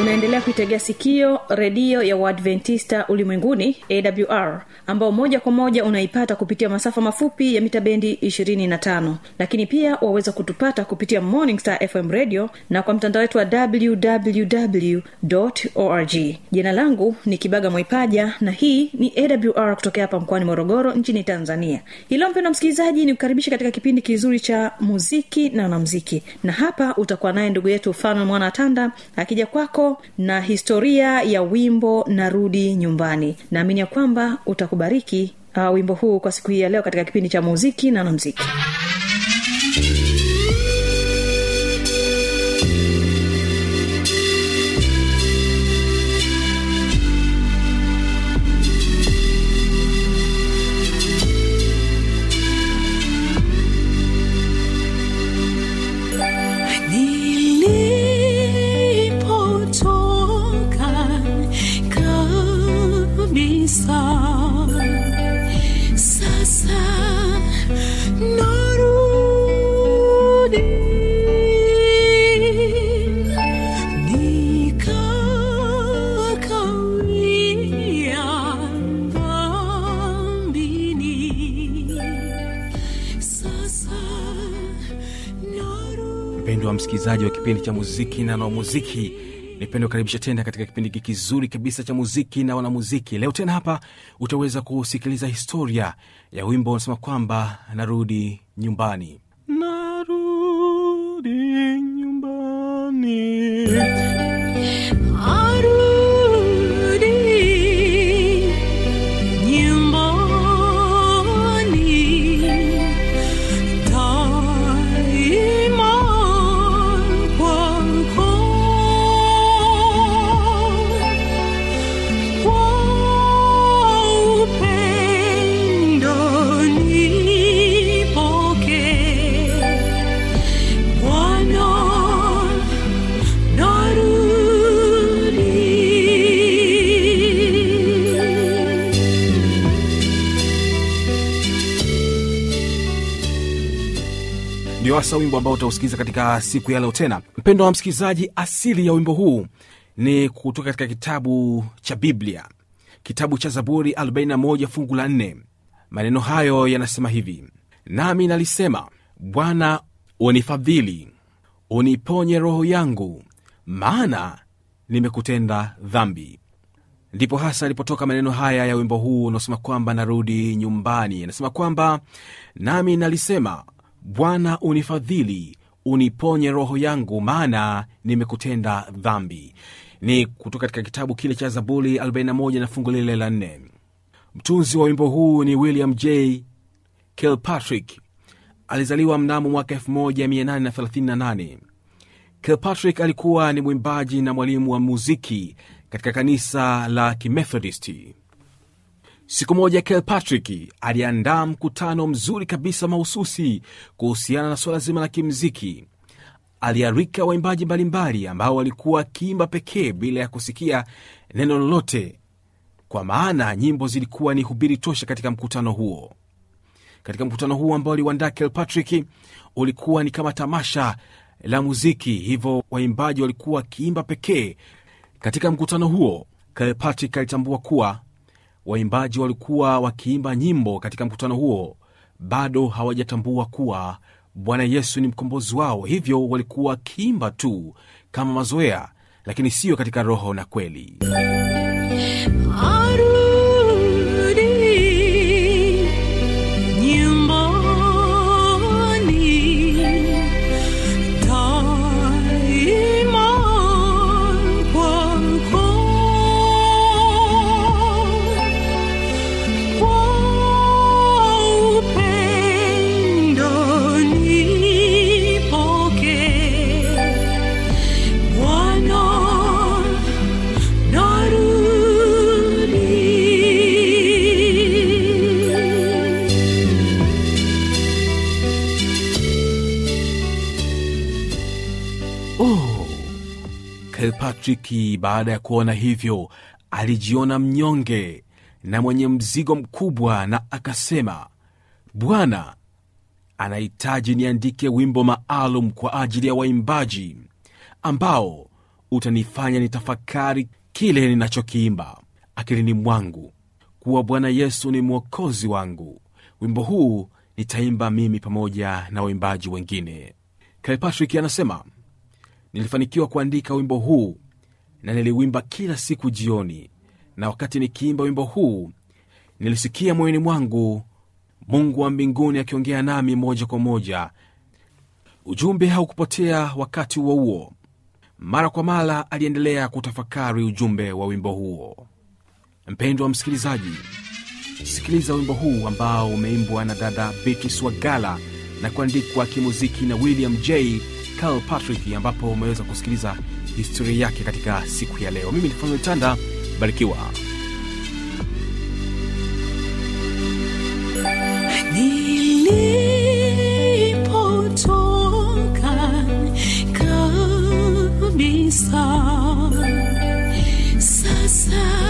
unaendelea kuitegea sikio redio ya uadventista ulimwenguni awr ambao moja kwa moja unaipata kupitia masafa mafupi ya mita bendi 25 lakini pia waweza kutupata kupitia morning star fm radio na kwa mtandao wetu wa www org. Jina langu ni kibaga mwaipaja na hii ni awr kutokea hapa mkoani morogoro nchini tanzania. Ilo mpendo msikilizaji ni kukaribisha katika kipindi kizuri cha muziki na wanamziki na hapa utakuwa naye ndugu yetu fanuel mwana tanda akija kwako na historia ya wimbo narudi nyumbani. Naamini ya kwamba utakubariki uh, wimbo huu kwa siku hii ya leo katika kipindi cha muziki na wanamziki msikilizaji wa kipindi cha muziki na wanamuziki. Nipende kukaribisha tena katika kipindi hiki kizuri kabisa cha muziki na wanamuziki. Leo tena hapa utaweza kusikiliza historia ya wimbo unasema kwamba narudi nyumbani. Narudi nyumbani hasa wimbo ambao utausikiliza katika siku ya leo tena. Mpendo wa msikilizaji asili ya wimbo huu ni kutoka katika kitabu cha biblia kitabu cha zaburi 41 fungu la 4 maneno hayo yanasema hivi nami nalisema bwana unifadhili uniponye roho yangu maana nimekutenda dhambi. Ndipo hasa alipotoka maneno haya ya wimbo huu unaosema kwamba narudi nyumbani. Anasema kwamba nami nalisema bwana unifadhili uniponye roho yangu maana nimekutenda dhambi. Ni kutoka katika kitabu kile cha zaburi 41 na fungu lile la 4 mtunzi wa wimbo huu ni william j. Kilpatrick. Alizaliwa mnamo mwaka 1838 kilpatrick alikuwa ni mwimbaji na mwalimu wa muziki katika kanisa la kimethodisti siku moja kilpatrick aliandaa mkutano mzuri kabisa mahususi kuhusiana na suala zima la kimziki. Aliarika waimbaji mbalimbali ambao walikuwa wakiimba pekee bila ya kusikia neno lolote kwa maana nyimbo zilikuwa ni hubiri tosha katika mkutano huo. Katika mkutano huo ambao aliuandaa kilpatrick ulikuwa ni kama tamasha la muziki hivyo waimbaji walikuwa wakiimba pekee. Katika mkutano huo kilpatrick alitambua kuwa waimbaji walikuwa wakiimba nyimbo katika mkutano huo. Bado hawajatambua kuwa bwana yesu ni mkombozi wao hivyo walikuwa wakiimba tu kama mazoea lakini siyo katika roho na kweli. Arudi kilpatrick baada ya kuona hivyo alijiona mnyonge na mwenye mzigo mkubwa na akasema bwana anahitaji niandike wimbo maalum kwa ajili ya waimbaji ambao utanifanya nitafakari kile ninachokiimba. Akilini mwangu kuwa bwana yesu ni mwokozi wangu. Wimbo huu nitaimba mimi pamoja na waimbaji wengine. Kilpatrick anasema nilifanikiwa kuandika wimbo huu na niliwimba kila siku jioni na wakati nikiimba wimbo huu nilisikia moyoni mwangu mungu wa mbinguni akiongea nami moja kwa moja. Ujumbe haukupotea wakati huo huo. Mara kwa mara aliendelea kutafakari ujumbe wa wimbo huo. Mpendwa wa msikilizaji sikiliza wimbo huu ambao umeimbwa na dada beatrice wagala na kuandikwa kimuziki na william j. Patrick ambapo umeweza kusikiliza historia yake katika siku ya leo. Mimi ni fanuel tanda barikiwa. Sasa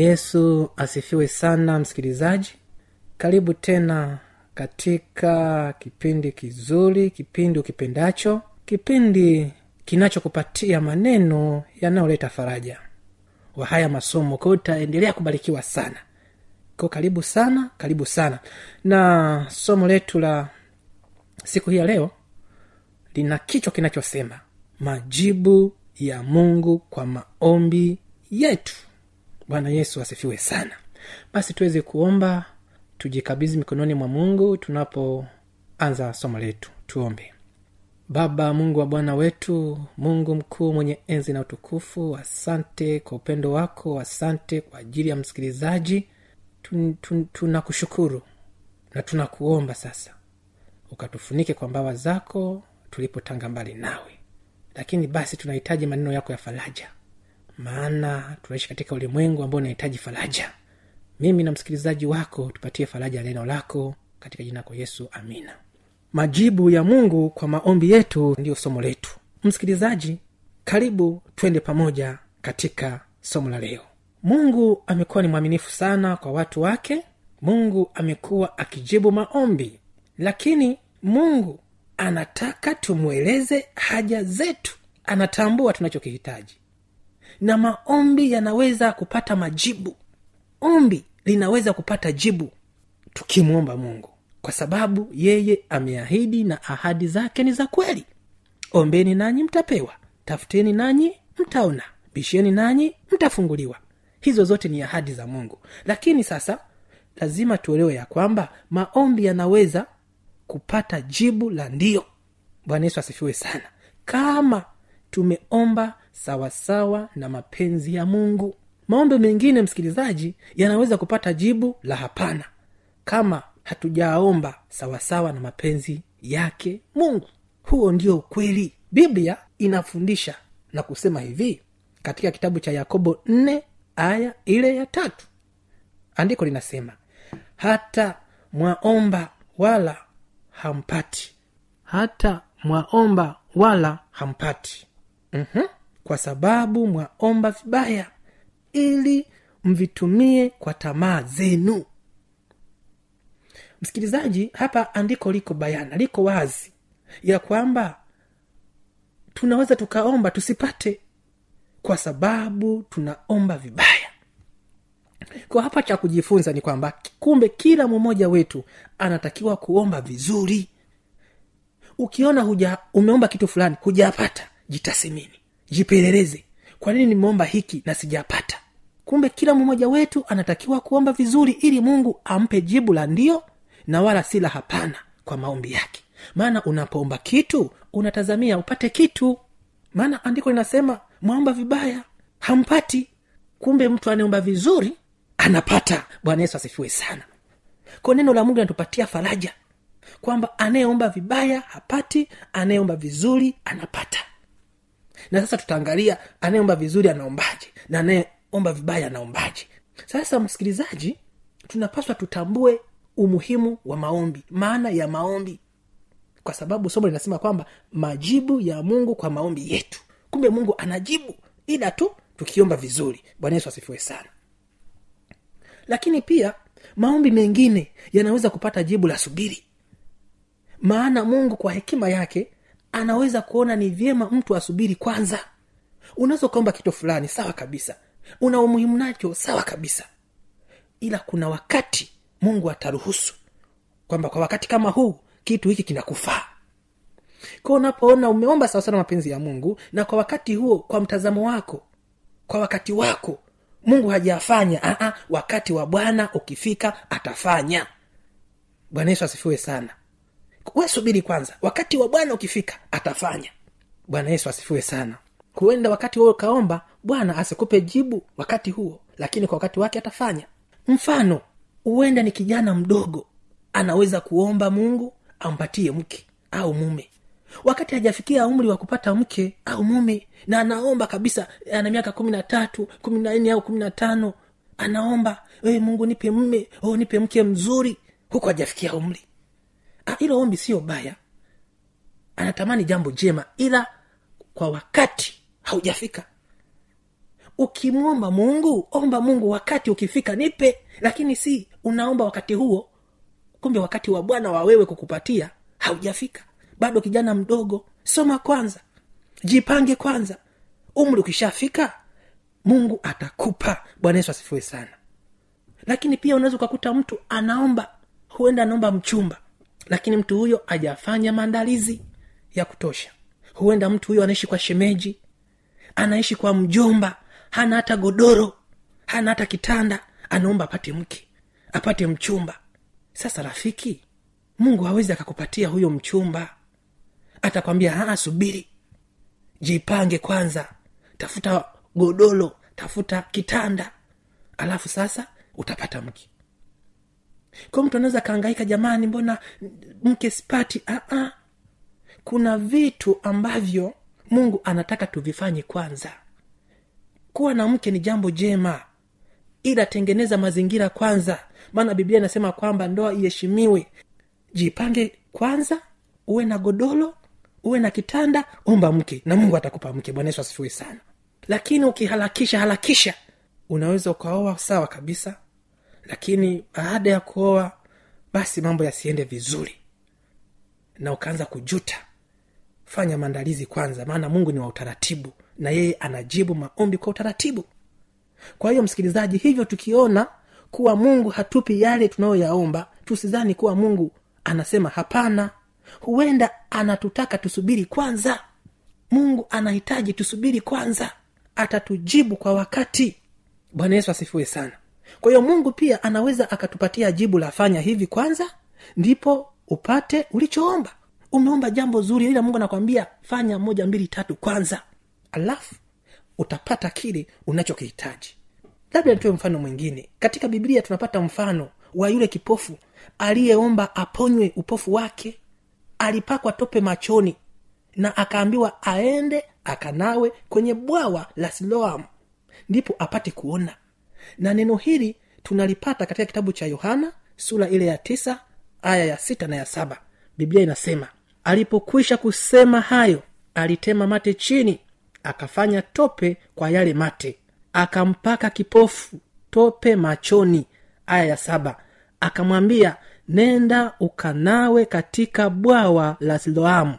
yesu asifiwe sana msikilizaji. Karibu tena katika kipindi kizuri kipindi ukipendacho kipindi kinachokupatia maneno yanayoleta faraja. Wa haya masomo kwao utaendelea kubarikiwa sana. Ko karibu sana karibu sana. Na somo letu la siku hii ya leo lina kichwa kinachosema majibu ya mungu kwa maombi yetu bwana yesu asifiwe sana. Basi tuweze kuomba tujikabidhi mikononi mwa mungu tunapoanza somo letu. Tuombe. Baba mungu wa bwana wetu mungu mkuu mwenye enzi na utukufu asante kwa upendo wako asante kwa ajili ya msikilizaji. Tun- tun- tunakushukuru na tunakuomba sasa ukatufunike kwa mbawa zako tulipotanga mbali nawe. Lakini basi tunahitaji maneno yako ya faraja maana tunaishi katika ulimwengu ambao unahitaji faraja. Mimi na msikilizaji wako tupatie faraja ya neno lako katika jina lako yesu amina. Majibu ya mungu kwa maombi yetu ndiyo somo letu. Msikilizaji karibu twende pamoja katika somo la leo. Mungu amekuwa ni mwaminifu sana kwa watu wake. Mungu amekuwa akijibu maombi. Lakini mungu anataka tumweleze haja zetu. Anatambua tunachokihitaji na maombi yanaweza kupata majibu. Ombi linaweza kupata jibu tukimwomba mungu kwa sababu yeye ameahidi na ahadi zake ni za kweli. Ombeni nanyi mtapewa tafuteni nanyi mtaona bisheni nanyi mtafunguliwa. Hizo zote ni ahadi za mungu. Lakini sasa lazima tuelewe ya kwamba maombi yanaweza kupata jibu la ndio. Bwana yesu asifiwe sana. Kama tumeomba sawasawa na mapenzi ya mungu. Maombi mengine msikilizaji yanaweza kupata jibu la hapana kama hatujaomba sawasawa na mapenzi yake mungu. Huo ndio ukweli. Biblia inafundisha na kusema hivi katika kitabu cha yakobo 4 aya ile ya tatu. Andiko linasema hata mwaomba wala hampati. Hata mwaomba wala hampati. Mm-hmm. Kwa sababu mwaomba vibaya ili mvitumie kwa tamaa zenu. Msikilizaji hapa andiko liko bayana liko wazi ya kwamba tunaweza tukaomba tusipate kwa sababu tunaomba vibaya. Kwa hapa cha kujifunza ni kwamba kumbe kila mmoja wetu anatakiwa kuomba vizuri. Ukiona huja umeomba kitu fulani hujapata jitasimini jipeleleze. Kwa nini nimeomba hiki na sijapata? Kumbe kila mmoja wetu anatakiwa kuomba vizuri ili mungu ampe jibu la ndio na wala si la hapana kwa maombi yake. Maana unapoomba kitu unatazamia upate kitu. Maana andiko linasema mwaomba vibaya hampati. Kumbe mtu anaomba vizuri anapata. Bwana yesu asifiwe sana. Kwa neno la mungu linatupatia faraja. Kwamba anayeomba vibaya hapati. Anayeomba vizuri anapata na sasa tutaangalia anayeomba vizuri anaombaje na anayeomba vibaya anaombaje. Sasa msikilizaji tunapaswa tutambue umuhimu wa maombi maana ya maombi. Kwa sababu somo linasema kwamba majibu ya mungu kwa maombi yetu. Kumbe mungu anajibu ila tu tukiomba vizuri. Bwana yesu asifiwe sana. Lakini pia maombi mengine yanaweza kupata jibu la subiri. Maana mungu kwa hekima yake anaweza kuona ni vyema mtu asubiri kwanza. Unaweza kitu fulani sawa kabisa. Una umuhimu nacho sawa kabisa. Ila kuna wakati mungu ataruhusu kwamba kwa wakati kama huu kitu hiki kinakufaa. Kwa unapoona umeomba sawasawa mapenzi ya mungu na kwa wakati huo kwa mtazamo wako kwa wakati wako mungu hajafanya Aa, wakati wa bwana ukifika atafanya. Bwana yesu asifiwe sana we subiri kwanza. Wakati wa bwana ukifika atafanya. Bwana yesu asifiwe sana. Huenda wakati huo ukaomba bwana asikupe jibu wakati huo lakini kwa wakati wake atafanya. Mfano huenda ni kijana mdogo anaweza kuomba mungu ampatie mke au mume. Wakati hajafikia umri wa kupata mke au mume na anaomba kabisa ana miaka kumi na tatu kumi na nne au kumi na tano anaomba e, mungu nipe mme o nipe mke mzuri huku hajafikia umri hilo ombi sio baya. Anatamani jambo jema ila kwa wakati haujafika. Ukimwomba mungu omba mungu wakati ukifika nipe lakini si unaomba wakati huo. Kumbe wakati wa bwana wa wewe kukupatia haujafika. Bado kijana mdogo soma kwanza jipange kwanza. Umri ukishafika mungu atakupa. Bwana yesu asifiwe sana. Lakini pia unaweza ukakuta mtu anaomba huenda anaomba mchumba lakini mtu huyo ajafanya maandalizi ya kutosha. Huenda mtu huyo anaishi kwa shemeji anaishi kwa mjomba hana hata godoro hana hata kitanda anaomba apate mke apate mchumba. Sasa rafiki mungu hawezi akakupatia huyo mchumba. Atakwambia subiri. Jipange kwanza. Tafuta godolo tafuta kitanda. Alafu sasa utapata mke kwa mtu anaweza kaangaika jamani mbona mke sipati? Aa, kuna vitu ambavyo mungu anataka tuvifanye kwanza. Kuwa na mke ni jambo jema ila tengeneza mazingira kwanza. Maana biblia inasema kwamba ndoa iheshimiwe. Jipange kwanza uwe na godolo uwe na kitanda omba mke na mungu atakupa mke. Bwana yesu asifiwe sana. Lakini ukiharakisha harakisha unaweza ukaoa sawa kabisa lakini baada ya kuoa basi mambo yasiende vizuri. Na ukaanza kujuta. Fanya maandalizi kwanza maana mungu ni wa utaratibu na yeye anajibu maombi kwa utaratibu. Kwa hiyo msikilizaji hivyo tukiona kuwa mungu hatupi yale tunayoyaomba tusidhani kuwa mungu anasema hapana. Huenda anatutaka tusubiri kwanza. Mungu anahitaji tusubiri kwanza. Atatujibu kwa wakati. Bwana yesu asifiwe sana kwa hiyo mungu pia anaweza akatupatia jibu la fanya hivi kwanza ndipo upate ulichoomba. Umeomba jambo zuri ila mungu anakwambia fanya moja mbili tatu kwanza. Alafu utapata kile unachokihitaji. Labda nitoe mfano mwingine. Katika biblia tunapata mfano wa yule kipofu aliyeomba aponywe upofu wake alipakwa tope machoni na akaambiwa aende akanawe kwenye bwawa la siloam ndipo apate kuona na neno hili tunalipata katika kitabu cha yohana sura ile ya tisa aya ya sita na ya saba. Biblia inasema alipokwisha kusema hayo alitema mate chini akafanya tope kwa yale mate akampaka kipofu tope machoni aya ya saba. Akamwambia nenda ukanawe katika bwawa la siloamu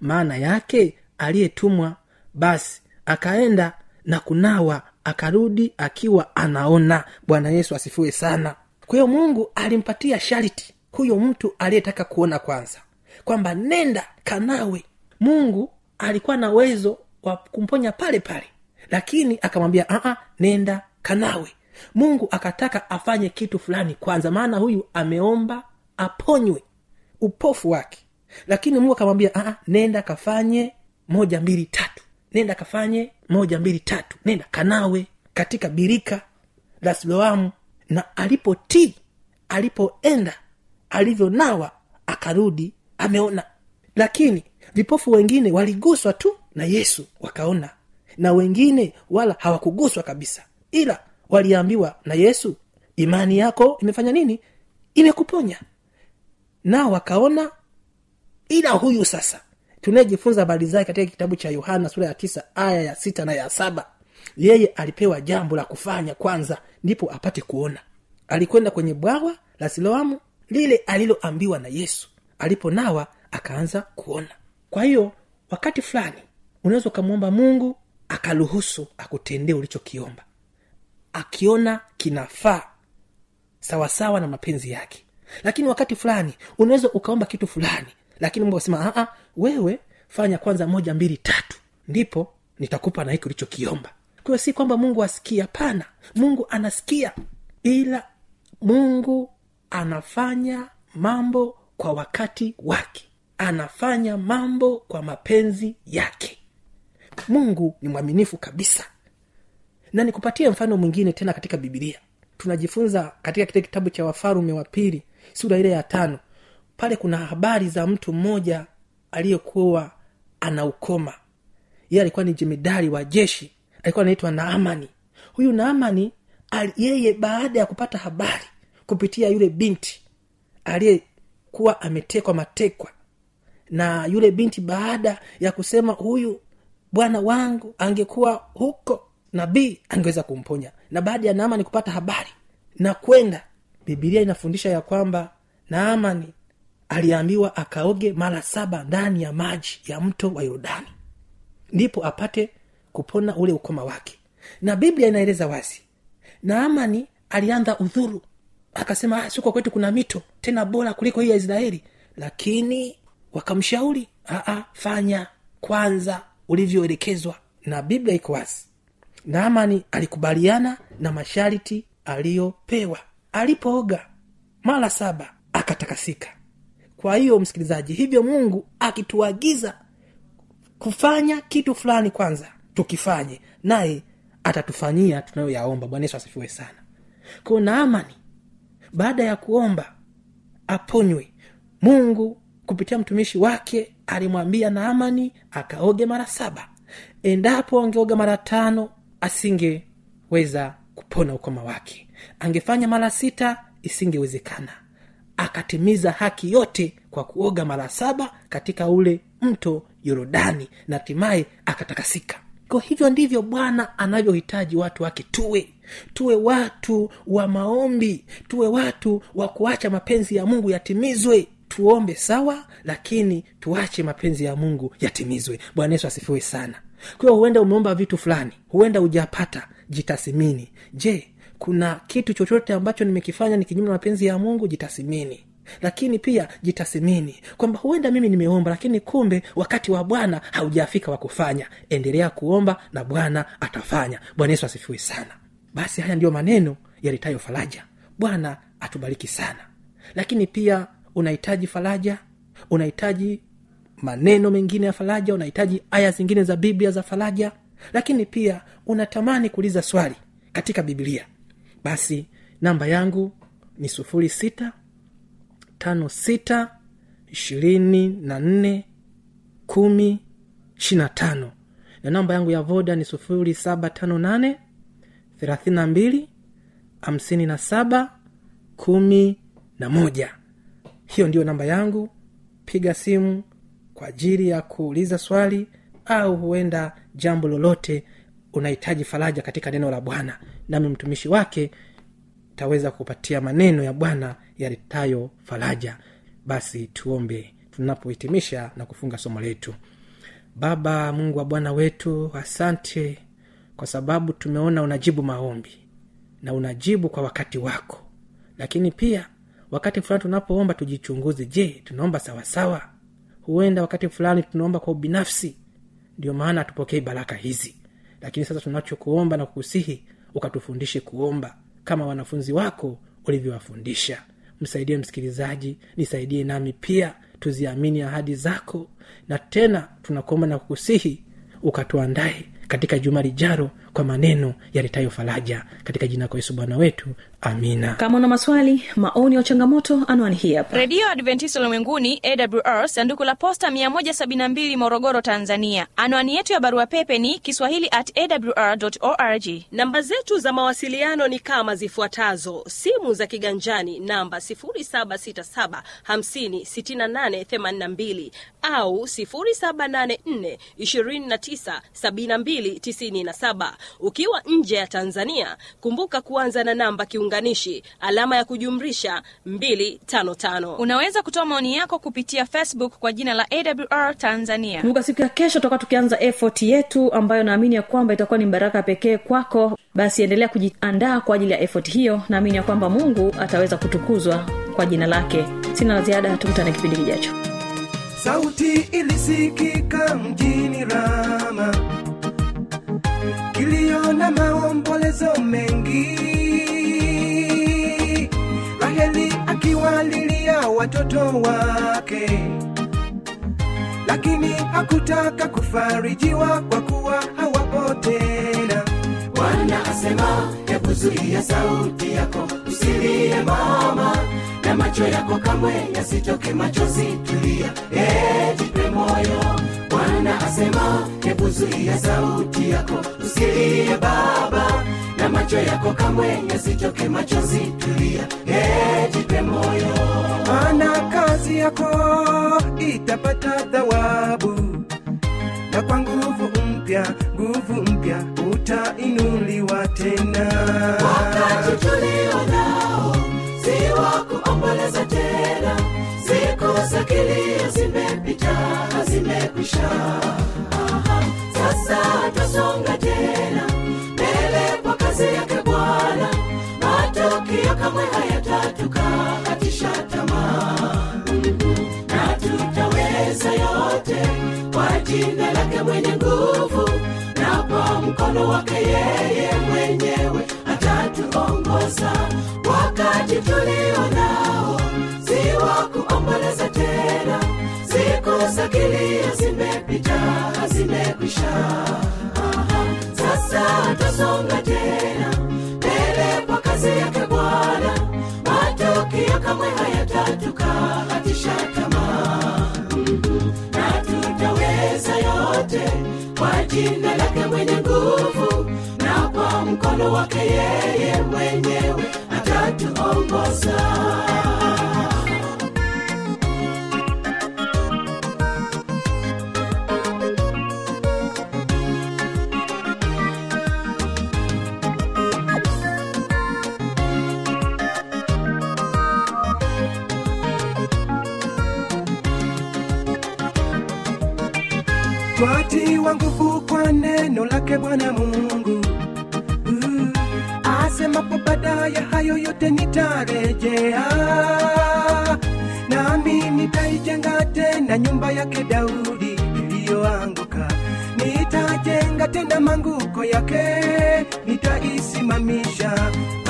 maana yake aliyetumwa. Basi akaenda na kunawa akarudi akiwa anaona. Bwana yesu asifiwe sana. Kwa hiyo mungu alimpatia shariti huyo mtu aliyetaka kuona kwanza kwamba nenda kanawe. Mungu alikuwa na uwezo wa kumponya pale pale lakini akamwambia "Aa, nenda kanawe. Mungu akataka afanye kitu fulani kwanza maana huyu ameomba aponywe upofu wake. Lakini mungu akamwambia nenda kafanye moja mbili tatu. Nenda kafanye moja mbili tatu. Nenda kanawe katika birika la siloamu. Na alipotii alipoenda alivyonawa akarudi ameona. Lakini vipofu wengine waliguswa tu na yesu wakaona. Na wengine wala hawakuguswa kabisa. Ila waliambiwa na yesu imani yako imefanya nini? Imekuponya. Nao wakaona ila huyu sasa tunayejifunza habari zake katika kitabu cha yohana sura ya tisa aya ya sita na ya saba yeye alipewa jambo la kufanya kwanza ndipo apate kuona. Alikwenda kwenye bwawa la siloamu lile aliloambiwa na yesu. Aliponawa akaanza kuona. Kwa hiyo wakati fulani unaweza ukamwomba mungu akaruhusu akutendee ulichokiomba. Akiona kinafaa sawasawa na mapenzi yake. Lakini wakati fulani unaweza ukaomba kitu fulani lakini mungu akasema "Ah, ah, wewe fanya kwanza moja mbili tatu. Ndipo nitakupa na hiki ulichokiomba. Kwa si kwamba mungu asikia hapana. Mungu anasikia. Ila mungu anafanya mambo kwa wakati wake. Anafanya mambo kwa mapenzi yake. Mungu ni mwaminifu kabisa. Na nikupatie mfano mwingine tena katika bibilia tunajifunza katika kile kitabu cha wafarume wa pili sura ile ya tano. Pale kuna habari za mtu mmoja aliyekuwa ana ukoma yeye alikuwa ni jemedari wa jeshi alikuwa anaitwa naamani. Huyu naamani yeye baada ya kupata habari kupitia yule binti aliyekuwa ametekwa matekwa na yule binti baada ya kusema huyu bwana wangu angekuwa huko nabii angeweza kumponya. Na baada ya naamani kupata habari na kwenda bibilia inafundisha ya kwamba naamani aliambiwa akaoge mara saba ndani ya maji ya mto wa yordani. Ndipo apate kupona ule ukoma wake. Na biblia inaeleza wazi naamani alianza udhuru. Akasema "Ah, siko kwetu kuna mito tena bora kuliko hii ya israeli. Lakini wakamshauri "Aa, fanya kwanza ulivyoelekezwa. Na biblia iko wazi. Naamani alikubaliana na masharti aliyopewa. Alipooga mara saba akatakasika kwa hiyo msikilizaji hivyo mungu akituagiza kufanya kitu fulani kwanza tukifanye naye atatufanyia tunayoyaomba. Bwana yesu asifiwe sana. Kwao naamani baada ya kuomba aponywe. Mungu kupitia mtumishi wake alimwambia naamani akaoge mara saba. Endapo angeoga mara tano asingeweza kupona ukoma wake. Angefanya mara sita isingewezekana akatimiza haki yote kwa kuoga mara saba katika ule mto yorodani na hatimaye akatakasika. Kwa hivyo ndivyo bwana anavyohitaji watu wake tuwe. Tuwe watu wa maombi tuwe watu wa kuacha mapenzi ya mungu yatimizwe. Tuombe sawa lakini tuache mapenzi ya mungu yatimizwe. Bwana yesu asifiwe sana. Kwa hiyo huenda umeomba vitu fulani huenda hujapata jitasimini. Je kuna kitu chochote ambacho nimekifanya ni kinyume na mapenzi ya mungu jitasimini. Lakini pia jitasimini kwamba huenda mimi nimeomba lakini kumbe wakati wa bwana haujafika wa kufanya. Endelea kuomba na bwana atafanya. Bwana yesu asifiwe sana. Basi haya ndiyo maneno yalitayo faraja. Bwana atubariki sana. Lakini pia unahitaji faraja unahitaji maneno mengine ya faraja unahitaji aya zingine za biblia za faraja. Lakini pia unatamani kuuliza swali katika biblia basi namba yangu ni sufuri sita tano sita ishirini na nne kumi ishirina tano. Na namba yangu ya voda ni sufuri saba tano nane thelathini na mbili hamsini na saba kumi na moja. Hiyo ndiyo namba yangu. Piga simu kwa ajili ya kuuliza swali au huenda jambo lolote unahitaji faraja katika neno la bwana nami mtumishi wake taweza kupatia maneno ya bwana yaletayo faraja. Basi tuombe tunapohitimisha na kufunga somo letu. Baba mungu wa bwana wetu asante kwa sababu tumeona unajibu maombi na unajibu kwa wakati wako. Lakini pia wakati fulani tunapoomba tujichunguze je tunaomba sawasawa? Huenda wakati fulani tunaomba kwa ubinafsi. Ndio maana hatupokei baraka hizi lakini sasa tunachokuomba na kukusihi ukatufundishe kuomba kama wanafunzi wako ulivyowafundisha. Msaidie msikilizaji nisaidie nami pia tuziamini ahadi zako. Na tena tunakuomba na kukusihi ukatuandae katika juma lijaro kwa maneno yaletayo faraja. Katika jina kwa yesu bwana wetu amina. Kama una maswali maoni ya changamoto anwani hii hapa. Redio adventista ulimwenguni awr sanduku la posta 172 morogoro tanzania. Anwani yetu ya barua pepe ni kiswahili at awr org. Namba zetu za mawasiliano ni kama zifuatazo. Simu za kiganjani namba 767 56882 au 784 297297 ukiwa nje ya tanzania kumbuka kuanza na namba kiunganishi alama ya kujumrisha 255 unaweza kutoa maoni yako kupitia facebook kwa jina la awr tanzania. Kumbuka siku ya kesho tutakuwa tukianza effort yetu ambayo naamini ya kwamba itakuwa ni baraka pekee kwako. Basi endelea kujiandaa kwa ajili ya effort hiyo. Naamini ya kwamba mungu ataweza kutukuzwa kwa jina lake. Sina la ziada tukutane kipindi kijacho. Sauti ilisikika mjini rama kilio na maombolezo mengi. Raheli akiwalilia watoto wake. Lakini hakutaka kufarijiwa kwa kuwa hawapo tena. Bwana asema hebu sauti yako usilie mama na macho yako kamwe yasitoke machozi tulia Eh, moyo bwana asema hebu zuia sauti yako usilie baba na macho yako kamwe yasitoke machozi tulia ejipe moyo. Maana kazi yako itapata thawabu na kwa nguvu mpya nguvu mpya utainuliwa tena. Wakati tulio nao si wa kuomboleza tena za kilio zimepita zimekwisha sasa twasonga tena. Mbele kwa kazi yake bwana matokeo kamwe hayatatukatisha tamaa. Mhm, na tutaweza yote kwa jina lake mwenye nguvu na kwa mkono wake yeye mwenyewe atatuongoza. Wakati tulio za zimepita zimekwisha sasa twasonga tena. Mbele kwa kazi yake bwana. Matokeo kamwe hayatatuka tukahatisha tamaa. Mhm. na tutaweza yote kwa jina lake mwenye nguvu na kwa mkono wake yeye mwenyewe atatuongoza twatiwa nguvu kwa neno lake bwana mungu. Mm. asemapo baadaye hayo yote nitarejea. Nami nitaijenga tena nyumba yake daudi iliyoanguka. Nitajenga tena manguko yake nitaisimamisha.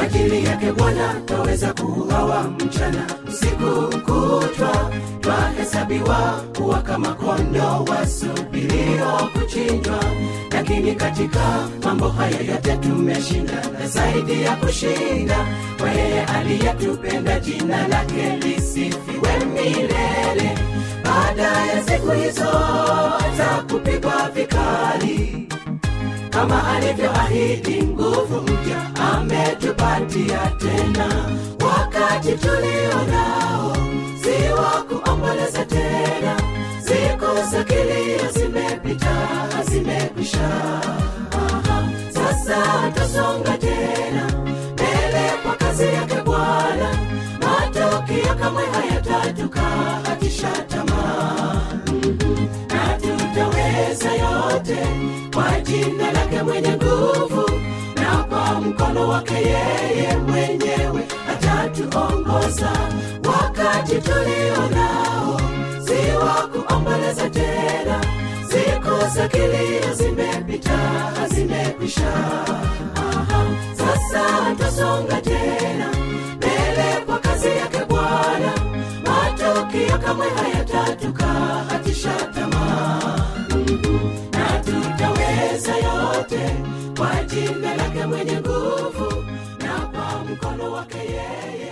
Ajili yake bwana twaweza kuuawa mchana usiku kutwa twahesabiwa kuwa kama kondo wasubirio kuchinjwa lakini katika mambo haya yote tumeshinda. Na zaidi ya kushinda kwa yeye aliyetupenda jina lake lisifiwe milele. Baada ya siku hizo za kupigwa vikali kama alivyoahidi nguvu mpya ametupatia tena. Wakati tulio nao si wa kuomboleza tena zimepita zimekwisha. Aha, sasa tasonga tena. Mbele kwa kazi yake bwana. Matokeo kamwe hayatatukahatisha tamaa. Na tutaweza yote kwa jina lake mwenye nguvu na kwa mkono wake yeye mwenyewe. Atatuongoza wakati tulio nao si wa kuomboleza tena kilio zimepita zimekwisha Aha, sasa tasonga tena. Mbele kwa kazi yake bwana. Matokeo kamwe hayatatukahatisha tamaa Mhm. na tutaweza yote kwa jina lake mwenye nguvu na kwa mkono wake yeye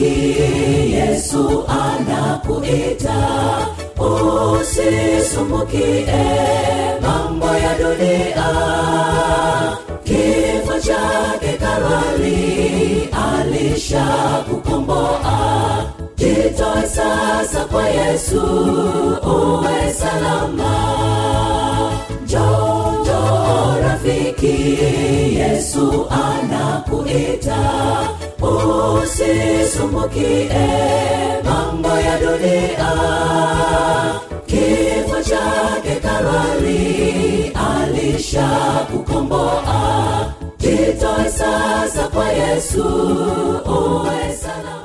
rafiki, Yesu anakuita, usisumbukie mambo ya dunia. Kifo chake Kalvari alishakukomboa. Jitoe sasa kwa Yesu, uwe salama. Njoo rafiki, Yesu anakuita, usisumbukie mambo ya dunia. Kifo chake karari alisha kukomboa Jitoe sasa kwa Yesu, uwe salama.